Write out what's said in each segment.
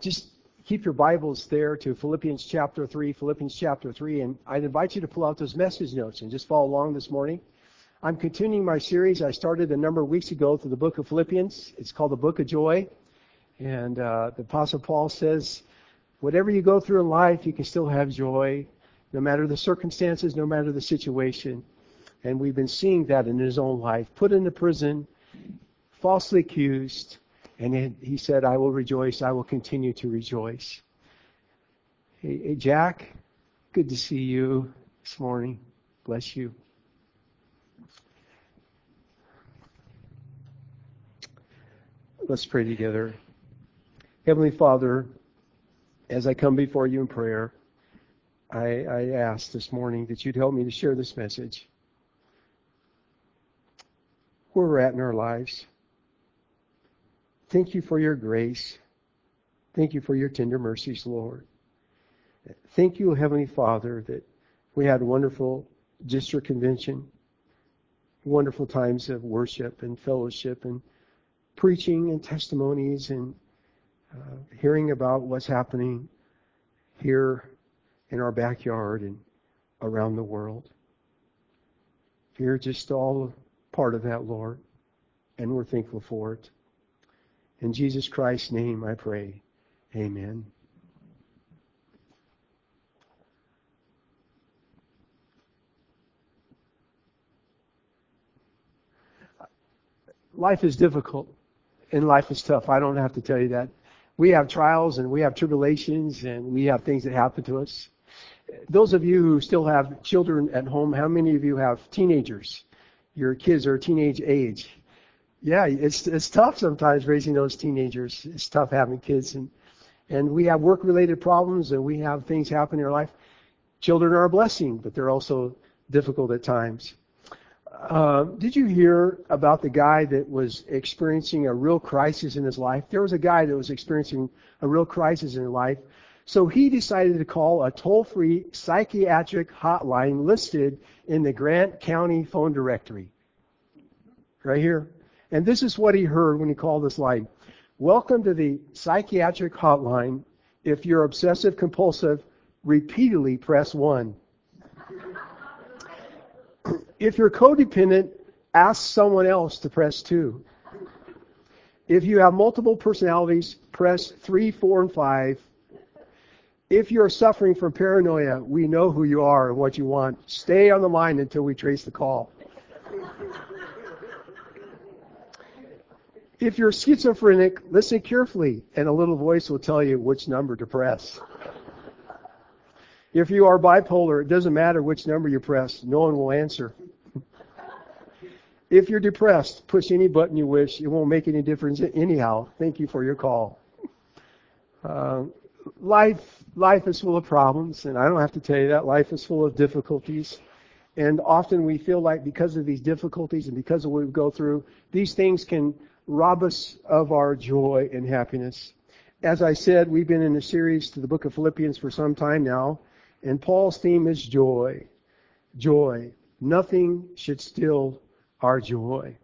just keep your Bibles there to Philippians chapter 3, Philippians chapter 3, and I'd invite you to pull out those message notes and just follow along this morning. I'm continuing my series I started a number of weeks ago through the book of Philippians. It's called the Book of Joy. And uh, the Apostle Paul says, whatever you go through in life, you can still have joy, no matter the circumstances, no matter the situation. And we've been seeing that in his own life. Put into prison, falsely accused, and he said, I will rejoice. I will continue to rejoice. Hey, hey, Jack, good to see you this morning. Bless you. Let's pray together. Heavenly Father, as I come before you in prayer, I, I ask this morning that you'd help me to share this message. Where we're at in our lives. Thank you for your grace. Thank you for your tender mercies, Lord. Thank you, Heavenly Father, that we had a wonderful district convention, wonderful times of worship and fellowship and preaching and testimonies and uh, hearing about what's happening here in our backyard and around the world. You're just all part of that, Lord, and we're thankful for it. In Jesus Christ's name I pray. Amen. Life is difficult and life is tough. I don't have to tell you that. We have trials and we have tribulations and we have things that happen to us. Those of you who still have children at home, how many of you have teenagers? Your kids are teenage age yeah, it's it's tough sometimes raising those teenagers. It's tough having kids, and and we have work-related problems, and we have things happen in our life. Children are a blessing, but they're also difficult at times. Uh, did you hear about the guy that was experiencing a real crisis in his life? There was a guy that was experiencing a real crisis in his life. So he decided to call a toll-free psychiatric hotline listed in the Grant County phone directory. Right here. And this is what he heard when he called this line. Welcome to the psychiatric hotline. If you're obsessive compulsive, repeatedly press 1. if you're codependent, ask someone else to press 2. If you have multiple personalities, press 3, 4, and 5. If you're suffering from paranoia, we know who you are and what you want. Stay on the line until we trace the call. If you're schizophrenic, listen carefully, and a little voice will tell you which number to press. If you are bipolar, it doesn't matter which number you press, no one will answer. If you're depressed, push any button you wish. It won't make any difference anyhow. Thank you for your call. Uh, life, life is full of problems, and I don't have to tell you that. Life is full of difficulties. And often we feel like because of these difficulties and because of what we go through, these things can rob us of our joy and happiness. As I said, we've been in a series to the book of Philippians for some time now, and Paul's theme is joy. Joy. Nothing should steal our joy.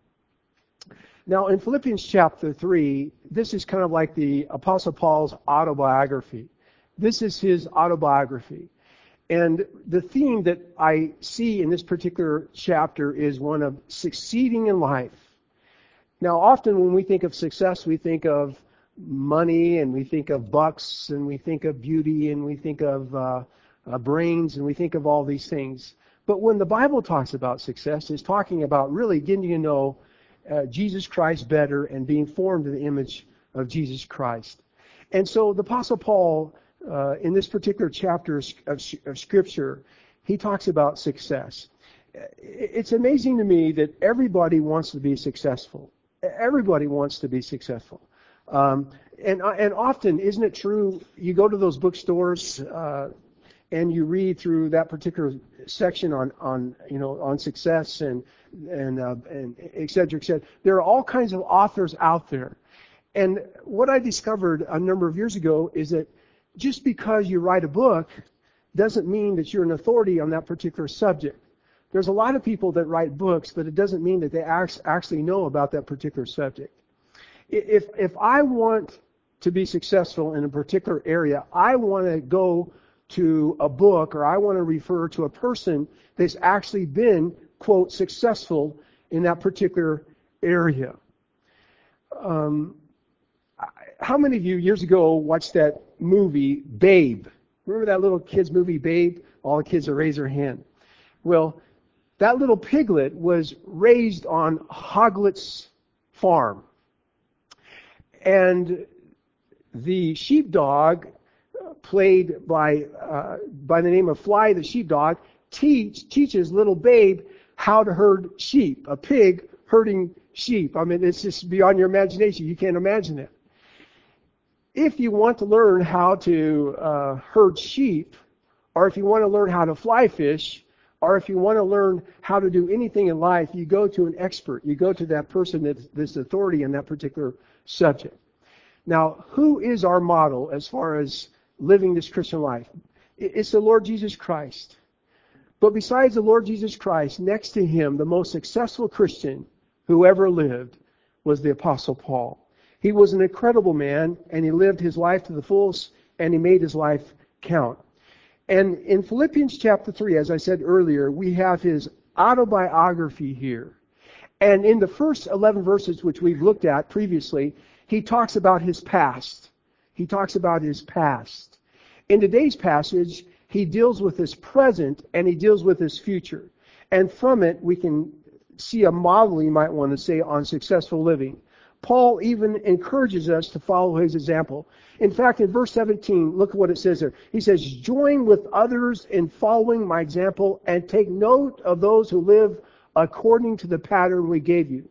Now, in Philippians chapter 3, this is kind of like the Apostle Paul's autobiography. This is his autobiography. And the theme that I see in this particular chapter is one of succeeding in life. Now, often when we think of success, we think of money and we think of bucks and we think of beauty and we think of uh, uh, brains and we think of all these things. But when the Bible talks about success, it's talking about really getting to know uh, Jesus Christ better and being formed in the image of Jesus Christ. And so the Apostle Paul, uh, in this particular chapter of, of Scripture, he talks about success. It's amazing to me that everybody wants to be successful everybody wants to be successful. Um, and uh, and often, isn't it true? You go to those bookstores uh, and you read through that particular section on on you know on success and and uh, and et cetera, et cetera. There are all kinds of authors out there. And what I discovered a number of years ago is that just because you write a book doesn't mean that you're an authority on that particular subject. There's a lot of people that write books, but it doesn't mean that they actually know about that particular subject. If, if I want to be successful in a particular area, I want to go to a book or I want to refer to a person that's actually been, quote, successful in that particular area. Um, how many of you years ago watched that movie, Babe? Remember that little kids movie, Babe? All the kids will raise their hand. Well, that little piglet was raised on Hoggett's farm. And the sheepdog, played by uh, by the name of Fly the sheepdog, teach teaches little babe how to herd sheep. A pig herding sheep. I mean, it's just beyond your imagination. You can't imagine it. If you want to learn how to uh, herd sheep, or if you want to learn how to fly fish, or if you want to learn how to do anything in life, you go to an expert. You go to that person that's, that's authority in that particular subject. Now, who is our model as far as living this Christian life? It's the Lord Jesus Christ. But besides the Lord Jesus Christ, next to him, the most successful Christian who ever lived was the Apostle Paul. He was an incredible man, and he lived his life to the fullest, and he made his life count. And in Philippians chapter 3, as I said earlier, we have his autobiography here. And in the first 11 verses, which we've looked at previously, he talks about his past. He talks about his past. In today's passage, he deals with his present and he deals with his future. And from it, we can see a model, you might want to say, on successful living. Paul even encourages us to follow his example. In fact, in verse 17, look at what it says there. He says, Join with others in following my example and take note of those who live according to the pattern we gave you.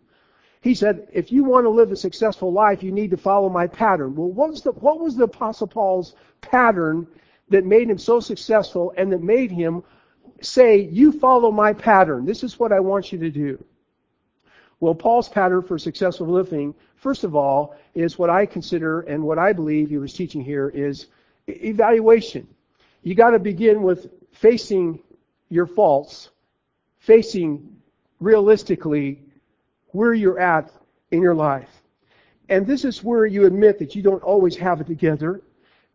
He said, if you want to live a successful life, you need to follow my pattern. Well, what was the, what was the Apostle Paul's pattern that made him so successful and that made him say, you follow my pattern. This is what I want you to do. Well, Paul's pattern for successful living, first of all, is what I consider and what I believe he was teaching here is evaluation. You got to begin with facing your faults, facing realistically where you're at in your life. And this is where you admit that you don't always have it together.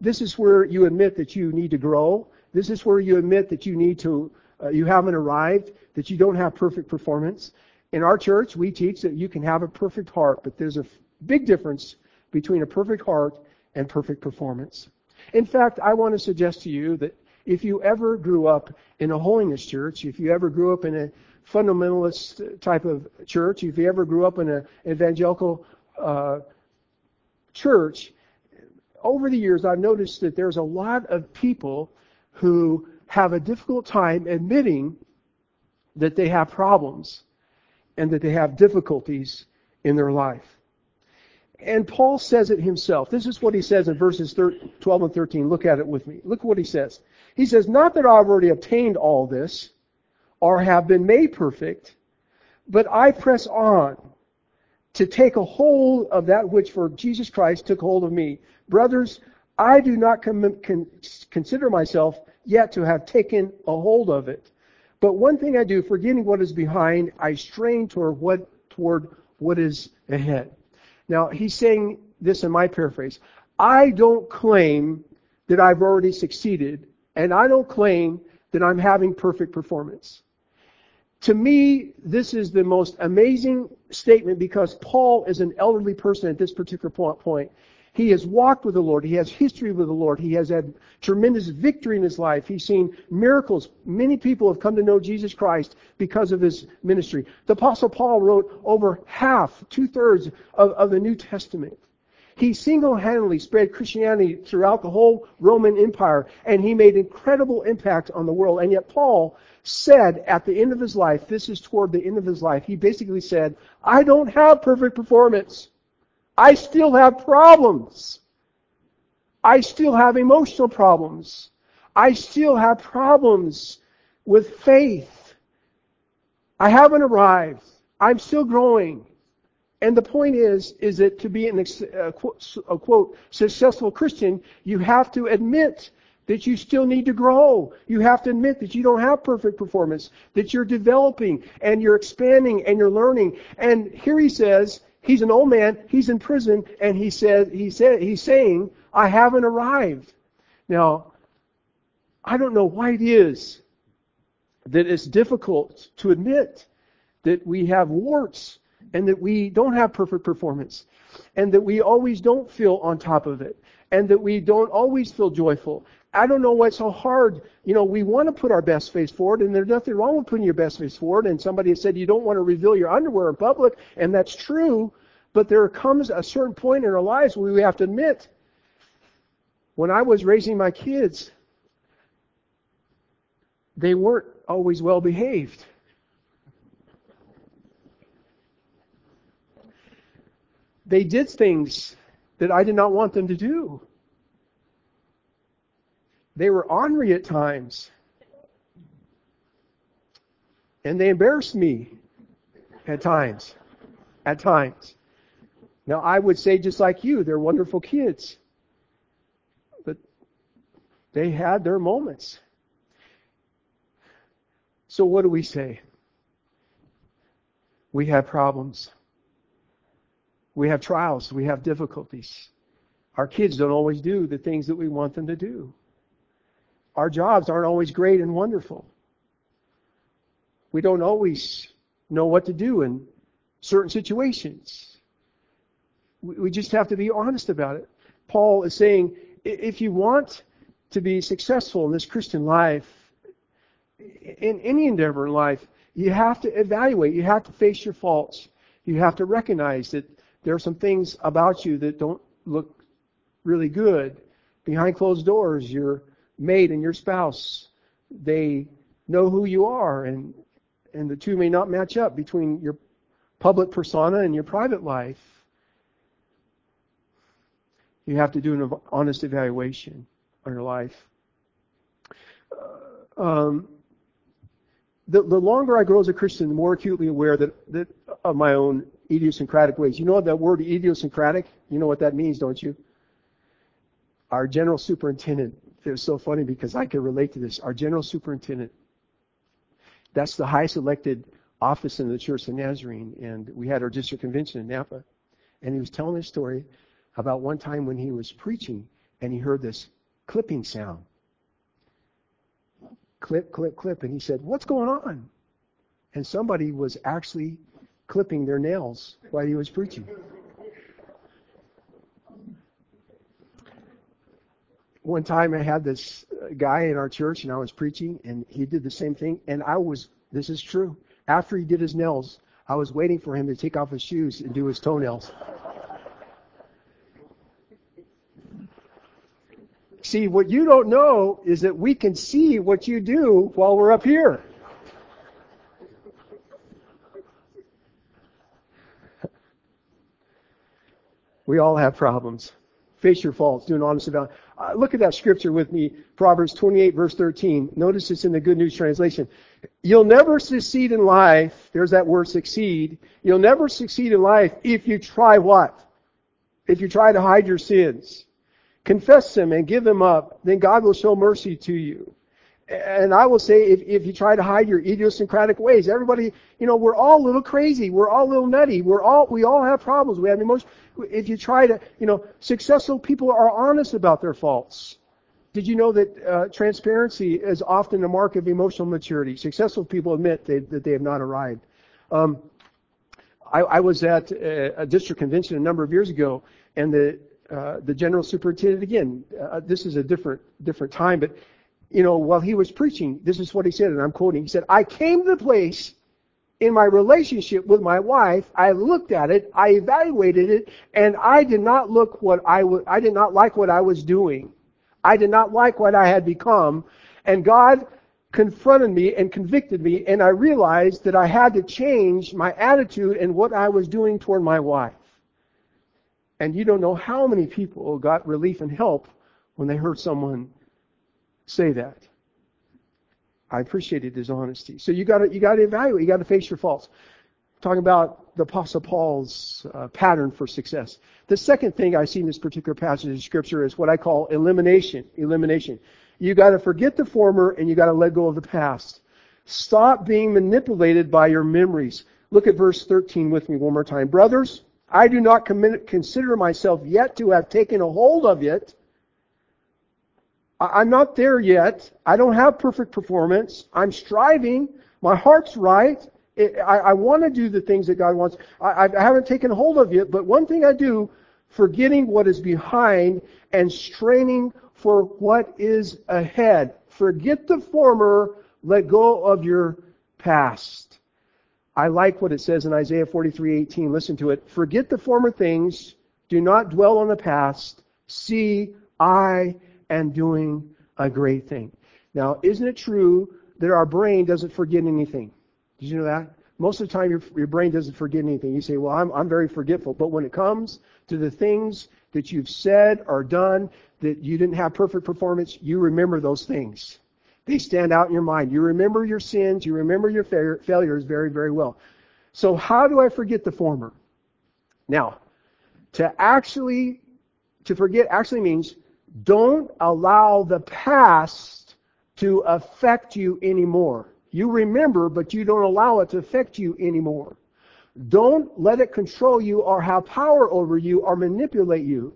This is where you admit that you need to grow. This is where you admit that you need to, uh, you haven't arrived, that you don't have perfect performance. In our church, we teach that you can have a perfect heart, but there's a big difference between a perfect heart and perfect performance. In fact, I want to suggest to you that if you ever grew up in a holiness church, if you ever grew up in a fundamentalist type of church, if you ever grew up in an evangelical uh, church, over the years I've noticed that there's a lot of people who have a difficult time admitting that they have problems and that they have difficulties in their life. And Paul says it himself. This is what he says in verses 12 and 13. Look at it with me. Look what he says. He says, Not that I've already obtained all this or have been made perfect, but I press on to take a hold of that which for Jesus Christ took hold of me. Brothers, I do not com- con- consider myself yet to have taken a hold of it. But one thing I do, forgetting what is behind, I strain toward what, toward what is ahead. Now, he's saying this in my paraphrase. I don't claim that I've already succeeded, and I don't claim that I'm having perfect performance. To me, this is the most amazing statement because Paul is an elderly person at this particular point. He has walked with the Lord. He has history with the Lord. He has had tremendous victory in his life. He's seen miracles. Many people have come to know Jesus Christ because of his ministry. The Apostle Paul wrote over half, two thirds of, of the New Testament. He single-handedly spread Christianity throughout the whole Roman Empire, and he made incredible impact on the world. And yet Paul said at the end of his life, this is toward the end of his life, he basically said, I don't have perfect performance. I still have problems. I still have emotional problems. I still have problems with faith. I haven't arrived. I'm still growing. And the point is, is that to be an, a, a quote, successful Christian, you have to admit that you still need to grow. You have to admit that you don't have perfect performance, that you're developing and you're expanding and you're learning. And here he says, He's an old man. He's in prison, and he said he said he's saying, "I haven't arrived." Now, I don't know why it is that it's difficult to admit that we have warts and that we don't have perfect performance and that we always don't feel on top of it and that we don't always feel joyful. I don't know what's so hard. You know, we want to put our best face forward, and there's nothing wrong with putting your best face forward. And somebody said you don't want to reveal your underwear in public, and that's true. But there comes a certain point in our lives where we have to admit, when I was raising my kids, they weren't always well behaved. They did things that I did not want them to do. They were ornery at times. And they embarrassed me at times. At times. Now, I would say just like you, they're wonderful kids. But they had their moments. So, what do we say? We have problems. We have trials. We have difficulties. Our kids don't always do the things that we want them to do. Our jobs aren't always great and wonderful. We don't always know what to do in certain situations. We just have to be honest about it. Paul is saying if you want to be successful in this Christian life, in any endeavor in life, you have to evaluate. You have to face your faults. You have to recognize that there are some things about you that don't look really good. Behind closed doors, your mate and your spouse, they know who you are, and and the two may not match up between your public persona and your private life. You have to do an honest evaluation on your life. Uh, um, the, the longer I grow as a Christian, the more acutely aware that, that of my own idiosyncratic ways. You know that word idiosyncratic? You know what that means, don't you? Our general superintendent, it was so funny because I could relate to this. Our general superintendent, that's the highest elected office in the Church of Nazarene, and we had our district convention in Napa, and he was telling a story about one time when he was preaching and he heard this clipping sound. Clip, clip, clip, and he said, What's going on? And somebody was actually clipping their nails while he was preaching. One time I had this guy in our church and I was preaching and he did the same thing and I was, this is true, after he did his nails, I was waiting for him to take off his shoes and do his toenails. See, what you don't know is that we can see what you do while we're up here. We all have problems. Face your faults. Do an honest about. Uh, look at that scripture with me, Proverbs 28 verse 13. Notice it's in the Good News Translation. You'll never succeed in life. There's that word succeed. You'll never succeed in life if you try what? If you try to hide your sins. Confess them and give them up. Then God will show mercy to you. And I will say, if, if you try to hide your idiosyncratic ways, everybody, you know, we're all a little crazy. We're all a little nutty. We're all, we all have problems. We have emotions. If you try to, you know, successful people are honest about their faults. Did you know that uh, transparency is often a mark of emotional maturity? Successful people admit they, that they have not arrived. Um, I, I, was at a, a, district convention a number of years ago, and the uh, the general superintendent again. Uh, this is a different different time, but you know, while he was preaching, this is what he said, and I'm quoting. He said, I came to the place in my relationship with my wife, I looked at it, I evaluated it, and I did not look what I w- I did not like what I was doing. I did not like what I had become, and God confronted me and convicted me, and I realized that I had to change my attitude and what I was doing toward my wife. And you don't know how many people got relief and help when they heard someone say that. I appreciated his honesty. So you got to you got to evaluate. You got to face your faults. Talking about the Apostle Paul's uh, pattern for success. The second thing I see in this particular passage of Scripture is what I call elimination. Elimination. You got to forget the former and you got to let go of the past. Stop being manipulated by your memories. Look at verse 13 with me one more time. Brothers, I do not consider myself yet to have taken a hold of it. I'm not there yet. I don't have perfect performance. I'm striving. My heart's right. I, I want to do the things that God wants. I, I haven't taken hold of it, but one thing I do, forgetting what is behind and straining for what is ahead. Forget the former, let go of your past. I like what it says in Isaiah 43:18. Listen to it. Forget the former things, do not dwell on the past. See, I am doing a great thing. Now, isn't it true that our brain doesn't forget anything? Did you know that? Most of the time, your, your brain doesn't forget anything. You say, well, I'm, I'm very forgetful. But when it comes to the things that you've said or done that you didn't have perfect performance, you remember those things. They stand out in your mind. You remember your sins. You remember your fa- failures very, very well. So how do I forget the former? Now, to actually, to forget actually means don't allow the past to affect you anymore. You remember, but you don't allow it to affect you anymore. Don't let it control you or have power over you or manipulate you.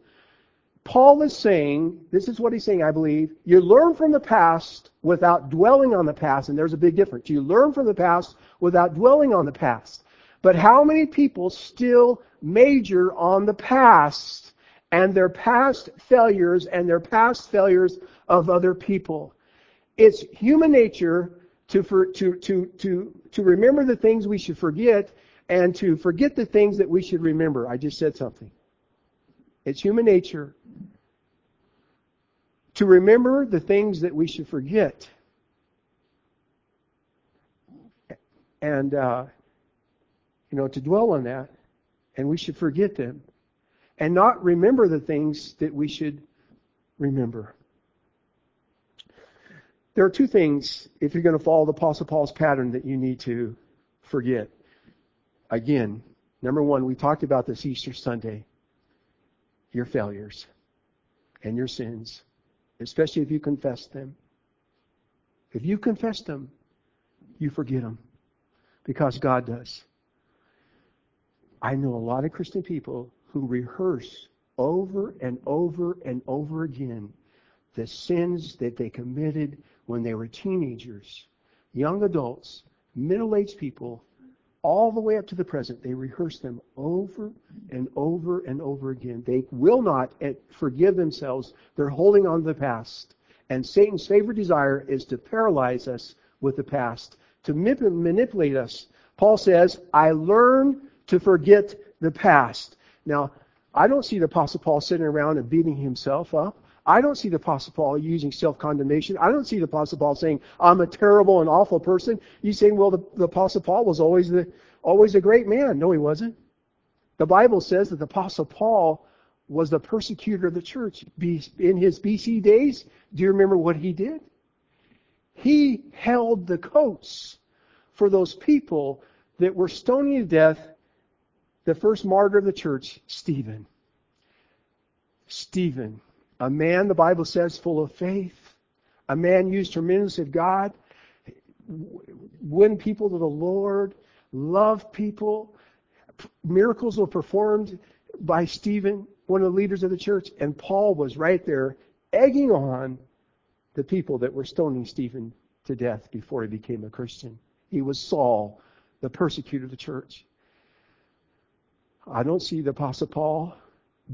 Paul is saying, this is what he's saying, I believe, you learn from the past without dwelling on the past, and there's a big difference. You learn from the past without dwelling on the past. But how many people still major on the past and their past failures and their past failures of other people? It's human nature to, for, to, to, to, to remember the things we should forget and to forget the things that we should remember. I just said something. It's human nature to remember the things that we should forget. And, uh, you know, to dwell on that, and we should forget them, and not remember the things that we should remember. There are two things, if you're going to follow the Apostle Paul's pattern, that you need to forget. Again, number one, we talked about this Easter Sunday your failures and your sins, especially if you confess them. If you confess them, you forget them because God does. I know a lot of Christian people who rehearse over and over and over again the sins that they committed when they were teenagers, young adults, middle aged people, all the way up to the present. They rehearse them over and over and over again. They will not eh, forgive themselves. They're holding on to the past. And Satan's favorite desire is to paralyze us with the past, to manipulate us. Paul says, I learn to forget the past. Now, I don't see the Apostle Paul sitting around and beating himself up. I don't see the Apostle Paul using self-condemnation. I don't see the Apostle Paul saying, I'm a terrible and awful person. You saying, well, the, the Apostle Paul was always the, always a great man. No, he wasn't. The Bible says that the Apostle Paul was the persecutor of the church. In his BC days, do you remember what he did? He held the coats for those people that were stoning to death the first martyr of the church, Stephen. Stephen a man, the Bible says, full of faith. A man used tremendously of God. Win people to the Lord. Love people. Miracles were performed by Stephen, one of the leaders of the church. And Paul was right there egging on the people that were stoning Stephen to death before he became a Christian. He was Saul, the persecutor of the church. I don't see the Apostle Paul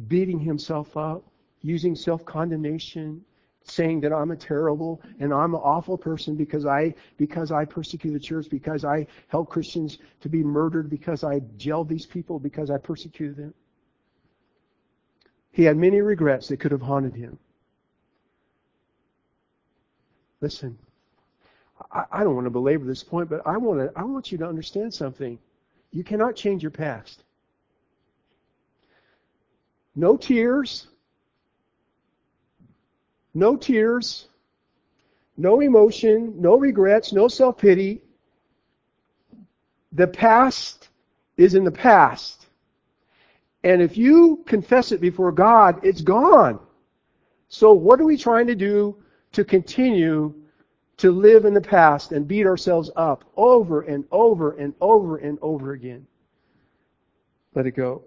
beating himself up using self-condemnation, saying that I'm a terrible and I'm an awful person because I because I persecute the church, because I help Christians to be murdered, because I jailed these people, because I persecuted them. He had many regrets that could have haunted him. Listen, I, I don't want to belabor this point, but I want to I want you to understand something. You cannot change your past. No tears, no tears, no emotion, no regrets, no self pity. The past is in the past. And if you confess it before God, it's gone. So what are we trying to do to continue to live in the past and beat ourselves up over and over and over and over again? Let it go.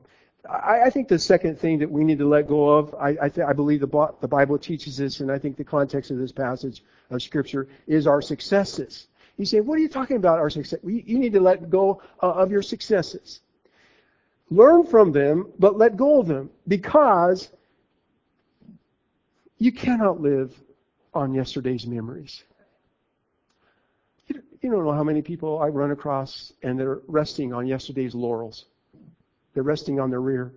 I, I think the second thing that we need to let go of, I, I, th- I believe the, the Bible teaches this, and I think the context of this passage of Scripture is our successes. You say, what are you talking about, our success? You need to let go uh, of your successes. Learn from them, but let go of them because you cannot live on yesterday's memories. You, you don't know how many people I run across and they're resting on yesterday's laurels. They're resting on their rear.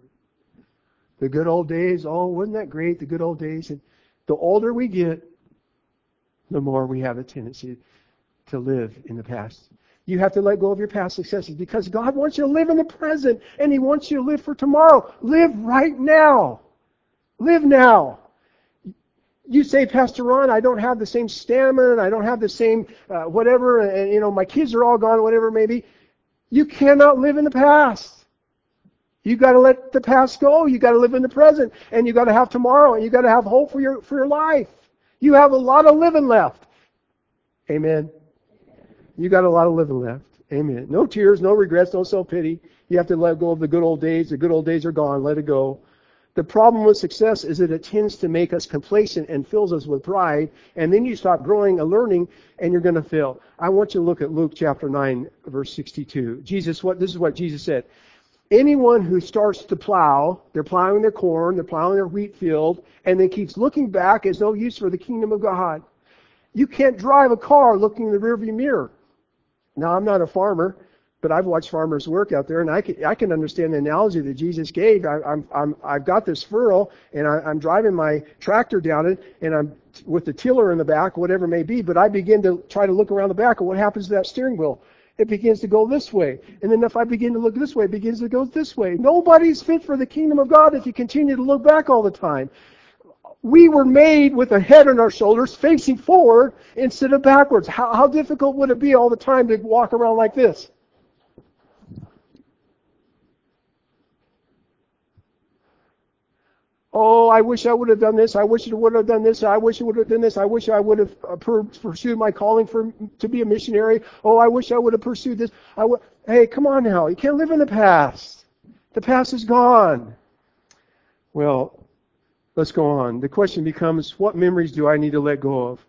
The good old days, oh, wasn't that great? The good old days. And the older we get, the more we have a tendency to live in the past. You have to let go of your past successes because God wants you to live in the present and He wants you to live for tomorrow. Live right now. Live now. You say, Pastor Ron, I don't have the same stamina, and I don't have the same uh, whatever, and you know my kids are all gone, whatever it may be. You cannot live in the past. You got to let the past go. You got to live in the present, and you got to have tomorrow, and you got to have hope for your for your life. You have a lot of living left. Amen. You got a lot of living left. Amen. No tears, no regrets, no self pity. You have to let go of the good old days. The good old days are gone. Let it go. The problem with success is that it tends to make us complacent and fills us with pride, and then you stop growing and learning, and you're going to fail. I want you to look at Luke chapter 9, verse 62. Jesus, what this is what Jesus said. Anyone who starts to plow, they're plowing their corn, they're plowing their wheat field, and then keeps looking back is no use for the kingdom of God. You can't drive a car looking in the rearview mirror. Now, I'm not a farmer, but I've watched farmers work out there, and I can, I can understand the analogy that Jesus gave. I, I'm, I'm, I've got this furrow, and I, I'm driving my tractor down it, and I'm with the tiller in the back, whatever it may be, but I begin to try to look around the back, and what happens to that steering wheel? It begins to go this way. And then if I begin to look this way, it begins to go this way. Nobody's fit for the kingdom of God if you continue to look back all the time we were made with a head on our shoulders facing forward instead of backwards. How, how difficult would it be all the time to walk around like this? Oh, I wish I would have done this. I wish I would have done this. I wish I would have done this. I wish I would have uh, pursued my calling for to be a missionary. Oh, I wish I would have pursued this. I w- hey, come on now. You can't live in the past. The past is gone. Well, Let's go on. The question becomes, what memories do I need to let go of?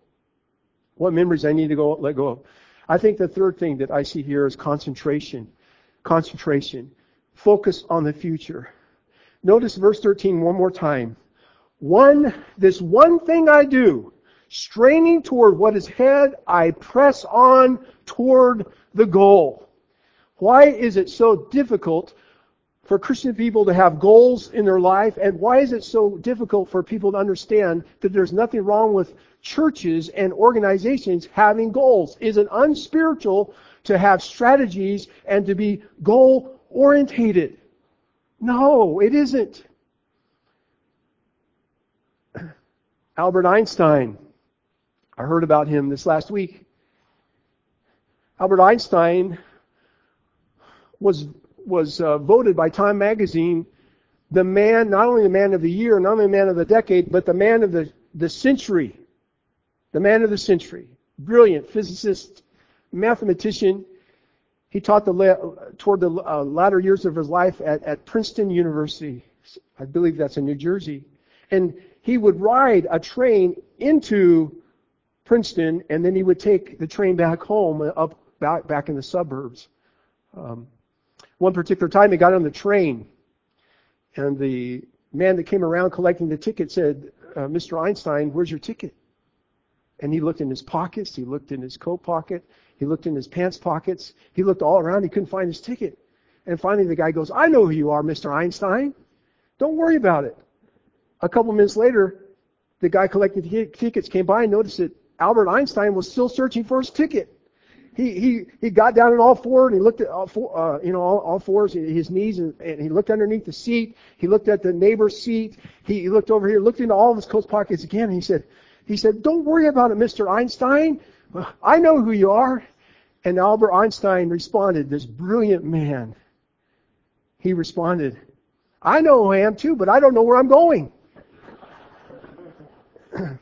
What memories I need to go let go of? I think the third thing that I see here is concentration. Concentration. Focus on the future. Notice verse 13 one more time. One, this one thing I do, straining toward what is ahead, I press on toward the goal. Why is it so difficult for Christian people to have goals in their life? And why is it so difficult for people to understand that there's nothing wrong with churches and organizations having goals? Is it unspiritual to have strategies and to be goal orientated? No, it isn't. Albert Einstein. I heard about him this last week. Albert Einstein was was uh, voted by Time Magazine the man, not only the man of the year, not only the man of the decade, but the man of the, the century. The man of the century. Brilliant physicist, mathematician. He taught the la- toward the uh, latter years of his life at, at Princeton University. I believe that's in New Jersey. And he would ride a train into Princeton, and then he would take the train back home, uh, up back back in the suburbs. Um, one particular time, he got on the train, and the man that came around collecting the ticket said, uh, Mr. Einstein, where's your ticket? And he looked in his pockets, he looked in his coat pocket, he looked in his pants pockets, he looked all around, he couldn't find his ticket. And finally the guy goes, I know who you are, Mr. Einstein. Don't worry about it. A couple minutes later, the guy collecting tickets came by and noticed that Albert Einstein was still searching for his ticket he he he got down on all fours and he looked at all four, uh, you know all, all fours his knees and, and he looked underneath the seat he looked at the neighbor's seat he, he looked over here looked into all of his coat pockets again and he said he said don't worry about it mr einstein i know who you are and albert einstein responded this brilliant man he responded i know who i am too but i don't know where i'm going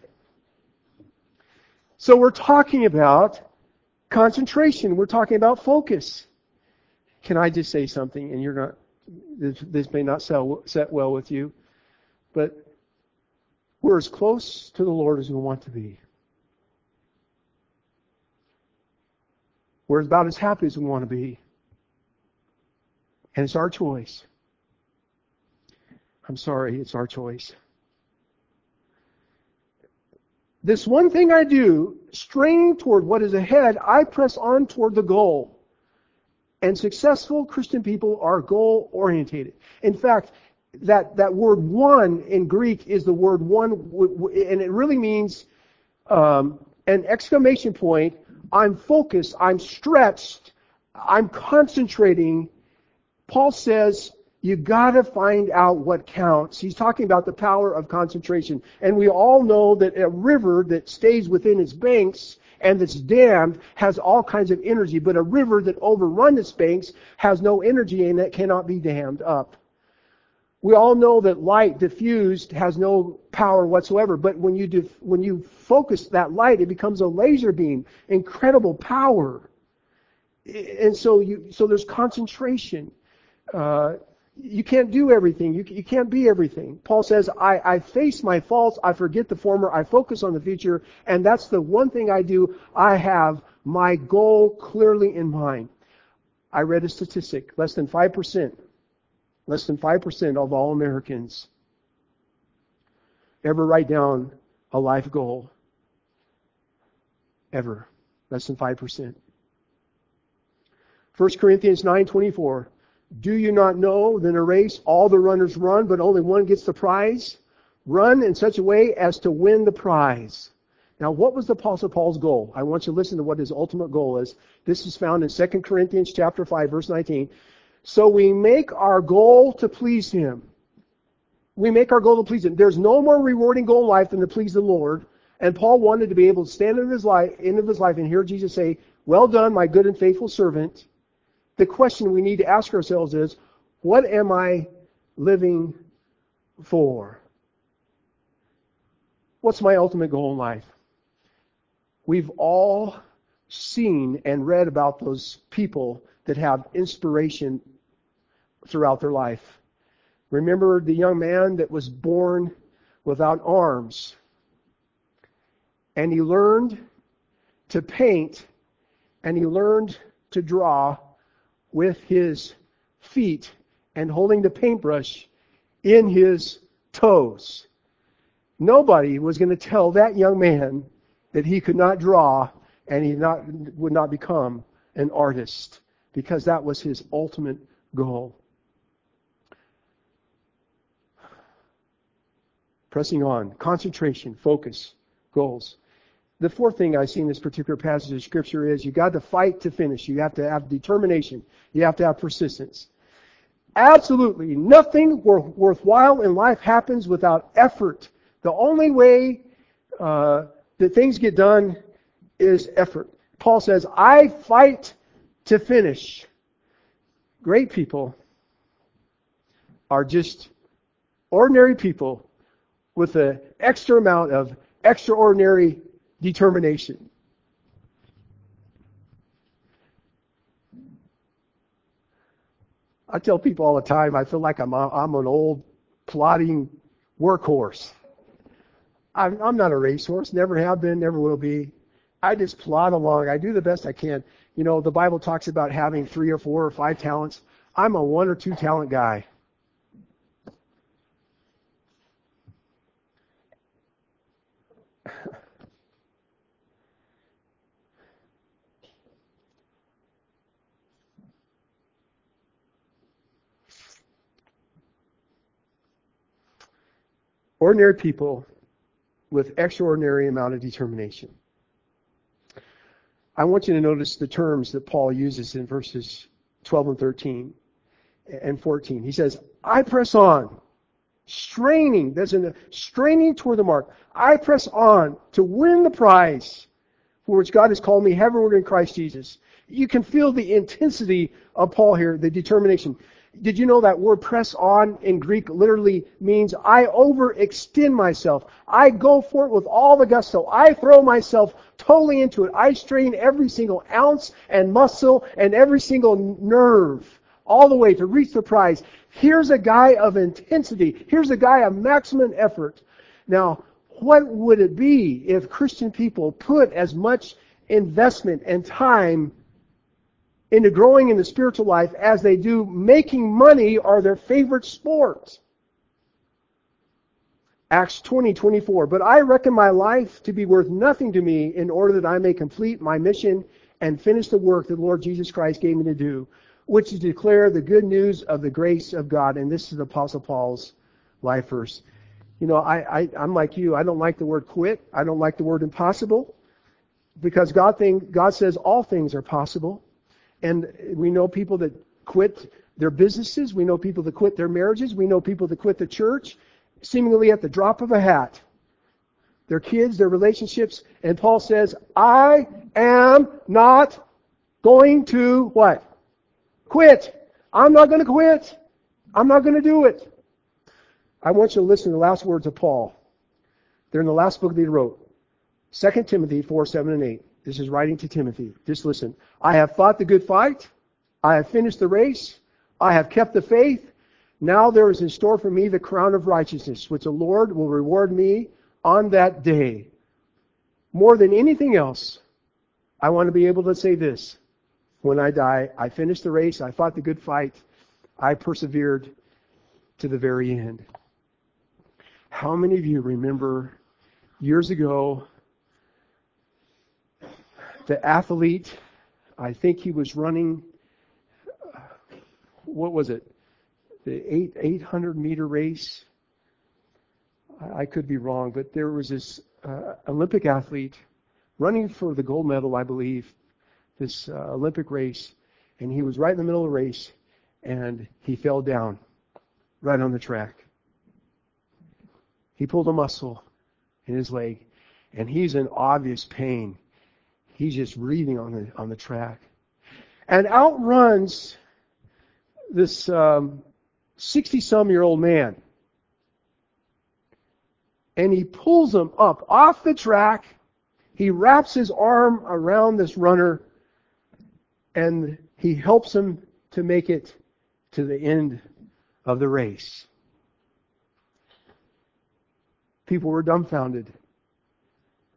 so we're talking about concentration. We're talking about focus. Can I just say something? And you're not This, this may not sell, set well with you, but we're as close to the Lord as we want to be. We're about as happy as we want to be. And it's our choice. I'm sorry, it's our choice. This one thing I do, straining toward what is ahead, I press on toward the goal. And successful Christian people are goal orientated. In fact, that, that word one in Greek is the word one, and it really means um, an exclamation point. I'm focused, I'm stretched, I'm concentrating. Paul says, you gotta find out what counts. He's talking about the power of concentration. And we all know that a river that stays within its banks and that's dammed has all kinds of energy, but a river that overruns its banks has no energy and it cannot be dammed up. We all know that light diffused has no power whatsoever, but when you when you focus that light, it becomes a laser beam, incredible power. And so you so there's concentration. Uh, you can't do everything. You, you can't be everything. Paul says, I, I face my faults. I forget the former. I focus on the future. And that's the one thing I do. I have my goal clearly in mind. I read a statistic. Less than 5%, less than 5% of all Americans ever write down a life goal. Ever. Less than 5%. 1 Corinthians 9:24 do you not know that in a race all the runners run, but only one gets the prize? Run in such a way as to win the prize. Now, what was the Apostle Paul's goal? I want you to listen to what his ultimate goal is. This is found in 2 Corinthians chapter 5, verse 19. So we make our goal to please him. We make our goal to please him. There's no more rewarding goal in life than to please the Lord. And Paul wanted to be able to stand in his life, end of his life and hear Jesus say, Well done, my good and faithful servant the question we need to ask ourselves is, what am I living for? What's my ultimate goal in life? We've all seen and read about those people that have inspiration throughout their life. Remember the young man that was born without arms. And he learned to paint and he learned to draw with his feet and holding the paintbrush in his toes. Nobody was going to tell that young man that he could not draw and he not, would not become an artist because that was his ultimate goal. Pressing on, concentration, focus, goals. The fourth thing I see in this particular passage of scripture is you got to fight to finish. You have to have determination. You have to have persistence. Absolutely nothing worthwhile in life happens without effort. The only way uh, that things get done is effort. Paul says, I fight to finish. Great people are just ordinary people with an extra amount of extraordinary determination. I tell people all the time, I feel like I'm, I'm an old plodding workhorse. I'm, I'm not a racehorse, never have been, never will be. I just plod along. I do the best I can. You know, the Bible talks about having three or four or five talents. I'm a one or two talent guy. Ordinary people with extraordinary amount of determination. I want you to notice the terms that Paul uses in verses 12 and 13 and 14. He says, I press on, straining, there's a straining toward the mark. I press on to win the prize for which God has called me heavenward in Christ Jesus. You can feel the intensity of Paul here, the determination. Did you know that word press on in Greek literally means I overextend myself. I go for it with all the gusto. I throw myself totally into it. I strain every single ounce and muscle and every single nerve all the way to reach the prize. Here's a guy of intensity. Here's a guy of maximum effort. Now, what would it be if Christian people put as much investment and time into growing in the spiritual life as they do making money are their favorite sport? Acts 20, 24. But I reckon my life to be worth nothing to me in order that I may complete my mission and finish the work that the Lord Jesus Christ gave me to do, which is to declare the good news of the grace of God. And this is Apostle Paul's life verse. You know, I, I, I'm like you. I don't like the word quit. I don't like the word impossible because God, thing, God says all things are possible. And we know people that quit their businesses. We know people that quit their marriages. We know people that quit the church seemingly at the drop of a hat. Their kids, their relationships. And Paul says, I am not going to what? Quit. I'm not going to quit. I'm not going to do it. I want you to listen to the last words of Paul. They're in the last book that he wrote. 2 Timothy 4, 7, and 8. This is writing to Timothy. Just listen. I have fought the good fight. I have finished the race. I have kept the faith. Now there is in store for me the crown of righteousness, which the Lord will reward me on that day. More than anything else, I want to be able to say this. When I die, I finished the race, I fought the good fight, I persevered to the very end. How many of you remember years ago the athlete, I think he was running, what was it? the eight, 800 meter race. I could be wrong, but there was this uh, Olympic athlete running for the gold medal, I believe, this uh, Olympic race, and he was right in the middle of the race, and he fell down right on the track. He pulled a muscle in his leg, and he's in obvious pain. He's just breathing on the on the track, and outruns this um, 60 some year old man. And he pulls him up off the track. He wraps his arm around this runner and he helps him to make it to the end of the race. People were dumbfounded.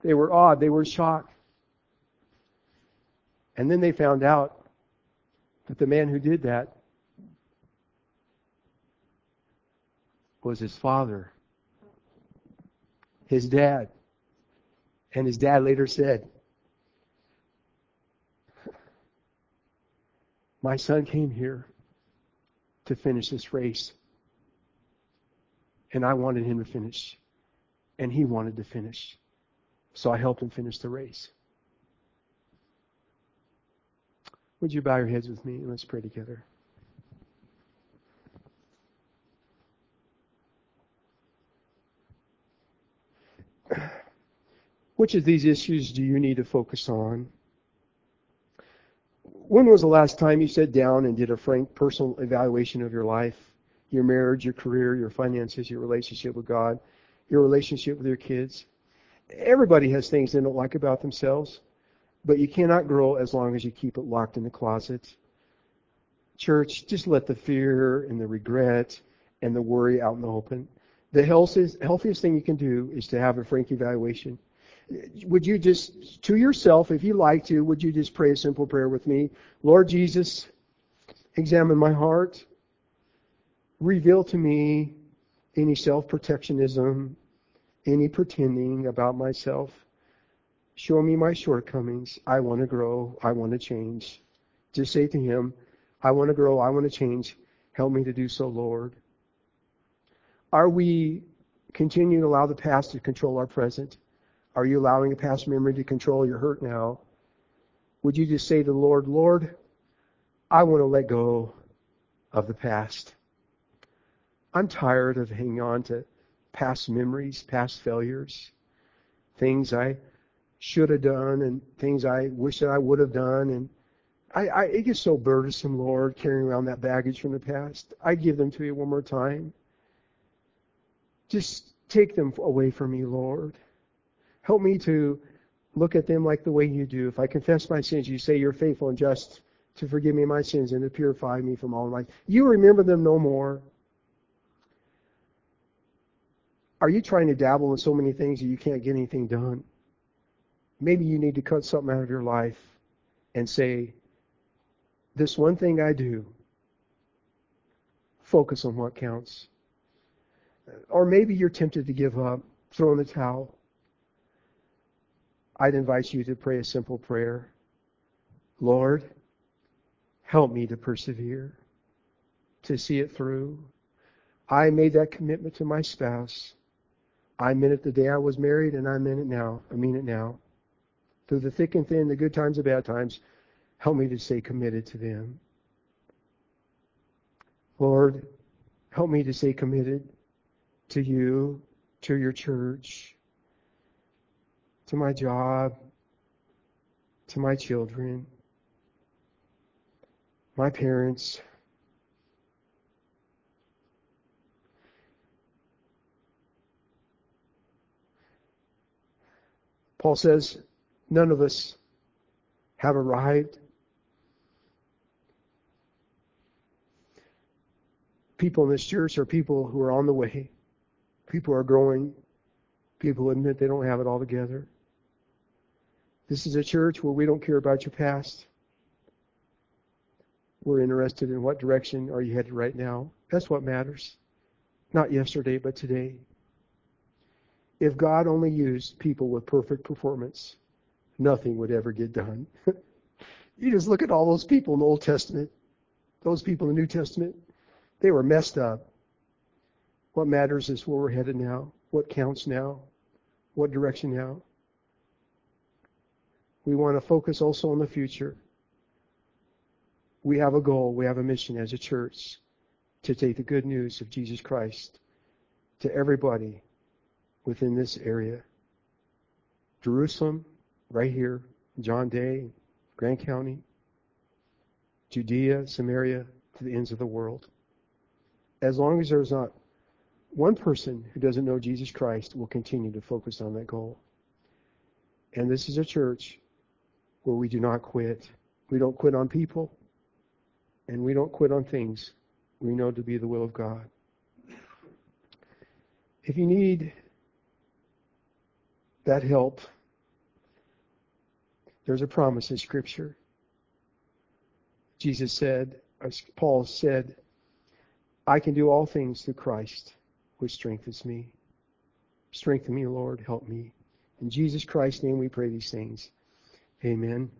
They were awed. They were shocked. And then they found out that the man who did that was his father, his dad. And his dad later said, My son came here to finish this race. And I wanted him to finish. And he wanted to finish. So I helped him finish the race. Would you bow your heads with me and let's pray together? Which of these issues do you need to focus on? When was the last time you sat down and did a frank personal evaluation of your life, your marriage, your career, your finances, your relationship with God, your relationship with your kids? Everybody has things they don't like about themselves, but you cannot grow as long as you keep it locked in the closet. Church, just let the fear and the regret and the worry out in the open the healthiest, healthiest thing you can do is to have a frank evaluation. Would you just, to yourself, if you like to, would you just pray a simple prayer with me? Lord Jesus, examine my heart. Reveal to me any self-protectionism, any pretending about myself. Show me my shortcomings. I want to grow. I want to change. Just say to him, I want to grow. I want to change. Help me to do so, Lord. Are we continuing to allow the past to control our present? Are you allowing a past memory to control your hurt now? Would you just say to the Lord, Lord, I want to let go of the past. I'm tired of hanging on to past memories, past failures, things I should have done and things I wish that I would have done. And I, I, it gets so burdensome, Lord, carrying around that baggage from the past. I give them to you one more time. Just take them away from me, Lord. Help me to look at them like the way you do. If I confess my sins, you say you're faithful and just to forgive me my sins and to purify me from all my. You remember them no more. Are you trying to dabble in so many things that you can't get anything done? Maybe you need to cut something out of your life and say, this one thing I do, focus on what counts. Or maybe you're tempted to give up, throw in the towel. I'd invite you to pray a simple prayer. Lord, help me to persevere, to see it through. I made that commitment to my spouse. I meant it the day I was married, and I meant it now. I mean it now. Through the thick and thin, the good times, the bad times, help me to stay committed to them. Lord, help me to stay committed to you, to your church, to my job, to my children, my parents. Paul says, none of us have arrived. People in this church are people who are on the way. People are growing. People admit they don't have it all together. This is a church where we don't care about your past. We're interested in what direction are you headed right now. That's what matters. Not yesterday, but today. If God only used people with perfect performance, nothing would ever get done. you just look at all those people in the Old Testament, those people in the New Testament, they were messed up. What matters is where we're headed now, what counts now, what direction now. We want to focus also on the future. We have a goal, we have a mission as a church to take the good news of Jesus Christ to everybody within this area. Jerusalem, right here, John Day, Grant County, Judea, Samaria, to the ends of the world. As long as there's not one person who doesn't know Jesus Christ, we'll continue to focus on that goal. And this is a church where we do not quit. We don't quit on people, and we don't quit on things we know to be the will of God. If you need that help, there's a promise in Scripture. Jesus said, as Paul said, I can do all things through Christ, which strengthens me. Strengthen me, Lord. Help me. In Jesus Christ's name we pray these things. Amen.